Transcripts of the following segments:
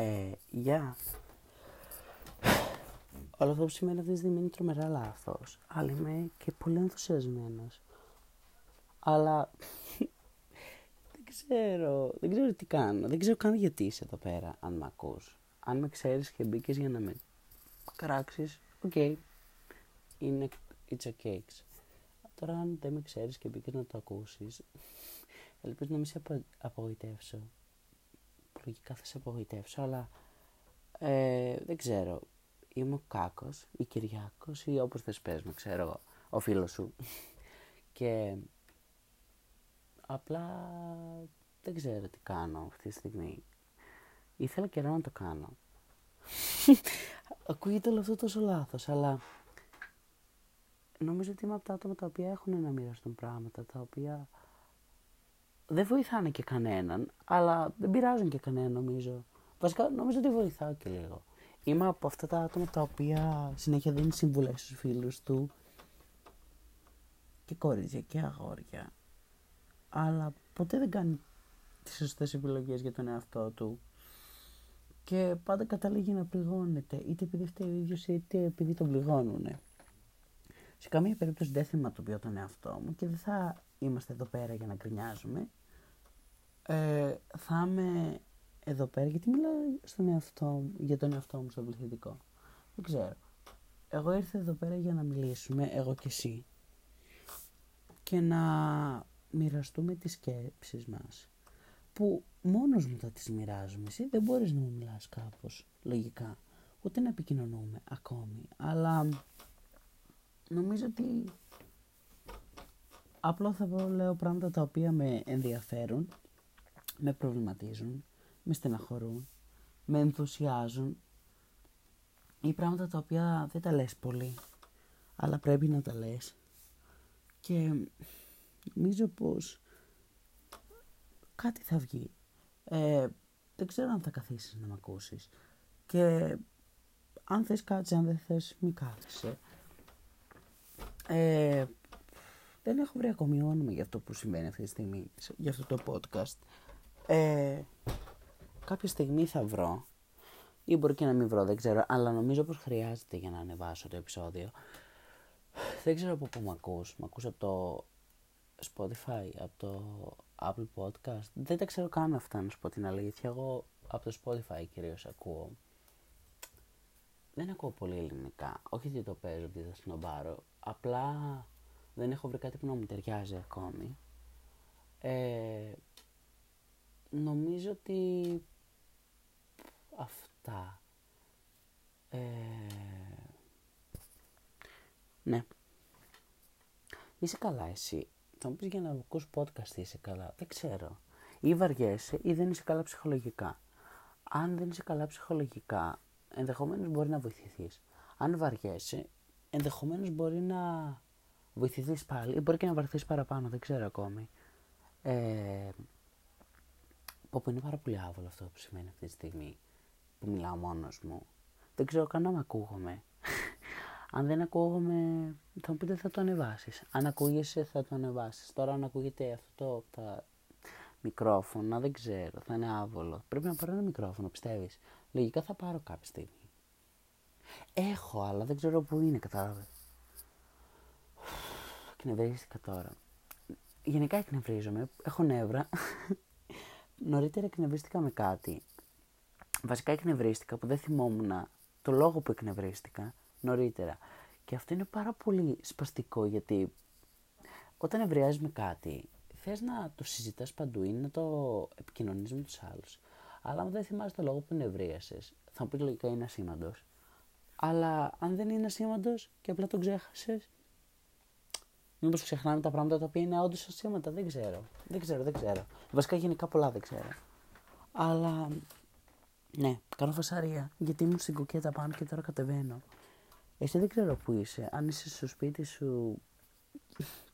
Ε, γεια. Όλο αυτό που συμβαίνει αυτή τη στιγμή είναι τρομερά λάθος. Αλλά είμαι και πολύ ενθουσιασμένος. Αλλά δεν ξέρω, δεν ξέρω τι κάνω. Δεν ξέρω καν γιατί είσαι εδώ πέρα, αν με ακούς. Αν με ξέρεις και μπήκες για να με κράξεις, OK. Okay. Είναι, it's okay. Τώρα αν δεν με ξέρεις και μπήκες να το ακούσεις, ελπίζω να μην σε απογοητεύσω. Λογικά θα σε απογοητεύσω, αλλά ε, δεν ξέρω. Είμαι ο Κάκος ή Κυριάκος ή όπως θες πες με, ξέρω εγώ, ο φίλος σου. και απλά δεν ξέρω τι κάνω αυτή τη στιγμή. Ήθελα καιρό να το κάνω. Ακούγεται όλο αυτό τόσο λάθος, αλλά νομίζω ότι είμαι από τα άτομα τα οποία έχουν να μοιραστούν πράγματα, τα οποία δεν βοηθάνε και κανέναν, αλλά δεν πειράζουν και κανέναν νομίζω. Βασικά νομίζω ότι βοηθάω και λίγο. Είμαι από αυτά τα άτομα τα οποία συνέχεια δίνει συμβουλές στους φίλους του και κορίτσια και αγόρια. Αλλά ποτέ δεν κάνει τις σωστές επιλογές για τον εαυτό του. Και πάντα καταλήγει να πληγώνεται, είτε επειδή φταίει ο ίδιος είτε επειδή τον πληγώνουν. Σε καμία περίπτωση δεν θυματοποιώ τον εαυτό μου και δεν θα είμαστε εδώ πέρα για να γκρινιάζουμε. Ε, θα είμαι εδώ πέρα γιατί μιλάω στον εαυτό μου, για τον εαυτό μου στο πληθυντικό. Δεν ξέρω. Εγώ ήρθα εδώ πέρα για να μιλήσουμε, εγώ και εσύ, και να μοιραστούμε τις σκέψεις μας, που μόνος μου θα τις μοιράζουμε. Εσύ δεν μπορείς να μου μιλάς κάπως, λογικά, ούτε να επικοινωνούμε ακόμη, αλλά νομίζω ότι απλά θα λέω πράγματα τα οποία με ενδιαφέρουν, με προβληματίζουν, με στεναχωρούν, με ενθουσιάζουν ή πράγματα τα οποία δεν τα λες πολύ, αλλά πρέπει να τα λες. Και νομίζω πως κάτι θα βγει. Ε, δεν ξέρω αν θα καθίσεις να με ακούσεις. Και αν θες κάτσε, αν δεν θες μη κάθεσαι. Ε, δεν έχω βρει ακόμη όνομα για αυτό που συμβαίνει αυτή τη στιγμή, για αυτό το podcast. Ε, κάποια στιγμή θα βρω ή μπορεί και να μην βρω, δεν ξέρω, αλλά νομίζω πως χρειάζεται για να ανεβάσω το επεισόδιο. Δεν ξέρω από πού με ακούς, με ακούς από το Spotify, από το Apple Podcast. Δεν τα ξέρω καν αυτά να σου πω την αλήθεια. Εγώ από το Spotify κυρίως ακούω. Δεν ακούω πολύ ελληνικά. Όχι ότι το παίζω, ότι θα σνομπάρω. Απλά δεν έχω βρει κάτι που να μου ταιριάζει ακόμη. Ε, νομίζω ότι αυτά. Ε, ναι. Είσαι καλά εσύ. Θα μου πεις για να ακούς podcast είσαι καλά. Δεν ξέρω. Ή βαριέσαι ή δεν είσαι καλά ψυχολογικά. Αν δεν είσαι καλά ψυχολογικά, ενδεχομένως μπορεί να βοηθηθείς. Αν βαριέσαι, ενδεχομένως μπορεί να βοηθηθείς πάλι ή μπορεί και να βαρθείς παραπάνω, δεν ξέρω ακόμη. Ε, πω είναι πάρα πολύ άβολο αυτό που σημαίνει αυτή τη στιγμή που μιλάω μόνος μου. Δεν ξέρω καν αν ακούγομαι. αν δεν ακούγομαι, θα μου πείτε θα το ανεβάσεις. Αν ακούγεσαι θα το ανεβάσεις. Τώρα αν ακούγεται αυτό το, τα μικρόφωνα, δεν ξέρω, θα είναι άβολο. Πρέπει να πάρω ένα μικρόφωνο, πιστεύεις; Λογικά θα πάρω κάποια στιγμή. Έχω, αλλά δεν ξέρω πού είναι, κατάλαβε. Εκνευρίστηκα τώρα. Γενικά εκνευρίζομαι, έχω νεύρα. Νωρίτερα εκνευρίστηκα με κάτι. Βασικά εκνευρίστηκα που δεν θυμόμουν το λόγο που εκνευρίστηκα νωρίτερα. Και αυτό είναι πάρα πολύ σπαστικό γιατί όταν ευρεάζει με κάτι, θες να το συζητάς παντού ή να το επικοινωνείς με τους άλλους. Αλλά αν δεν θυμάσαι το λόγο που νευρίασε, θα μου πεις λογικά είναι ασήμαντος. Αλλά αν δεν είναι ασήμαντος και απλά τον ξέχασες, Μήπως ξεχνάμε τα πράγματα τα οποία είναι όντως ασήμαντα, δεν ξέρω. Δεν ξέρω, δεν ξέρω. Βασικά γενικά πολλά δεν ξέρω. Αλλά ναι, κάνω φασαρία. Γιατί ήμουν στην κουκέτα πάνω και τώρα κατεβαίνω. Εσύ δεν ξέρω που είσαι. Αν είσαι στο σπίτι σου,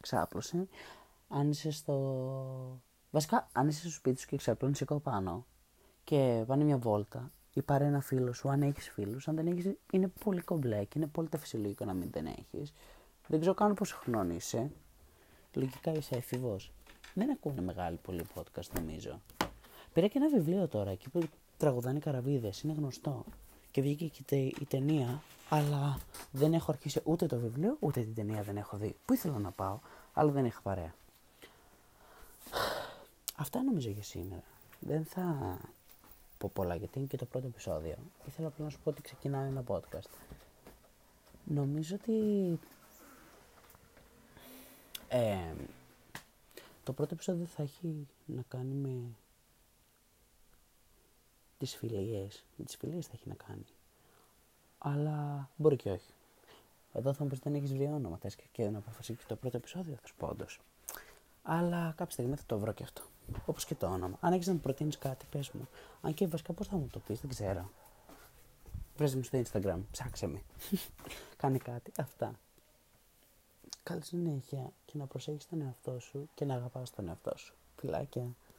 ξάπλωσε. Αν είσαι στο. Βασικά, αν είσαι στο σπίτι σου και ξαπλώνεις εγώ πάνω και πάνε μια βόλτα ή πάρε ένα φίλο σου, αν έχεις φίλους. Αν δεν έχεις, είναι πολύ κομπλέ και είναι πολύ τα φυσιολογικό να μην δεν έχεις. Δεν ξέρω καν πόσο χρόνο είσαι. Λογικά είσαι εφηβός. Δεν ακούνε μεγάλη πολύ podcast νομίζω. Πήρα και ένα βιβλίο τώρα εκεί που τραγουδάνε καραβίδες, είναι γνωστό. Και βγήκε και η ταινία, αλλά δεν έχω αρχίσει ούτε το βιβλίο, ούτε την ταινία δεν έχω δει. Πού ήθελα να πάω, αλλά δεν είχα παρέα. Αυτά νομίζω για σήμερα. Δεν θα πω πολλά γιατί είναι και το πρώτο επεισόδιο. Ήθελα απλά να σου πω ότι ξεκινάει ένα podcast. Νομίζω ότι ε, το πρώτο επεισόδιο θα έχει να κάνει με τις φιλίες. Με τις φιλίες θα έχει να κάνει. Αλλά μπορεί και όχι. Εδώ θα μου πεις δεν έχεις βρει όνομα. Θες και να αποφασίσεις το πρώτο επεισόδιο θα σου πω όντως. Αλλά κάποια στιγμή θα το βρω και αυτό. Όπως και το όνομα. Αν έχεις να μου προτείνεις κάτι, πες μου. Αν και βασικά πώς θα μου το πεις, δεν ξέρω. Βρες μου στο Instagram, ψάξε με. Κάνε κάτι. Αυτά. Καλή συνέχεια και να προσέχεις τον εαυτό σου και να αγαπάς τον εαυτό σου. Φιλάκια.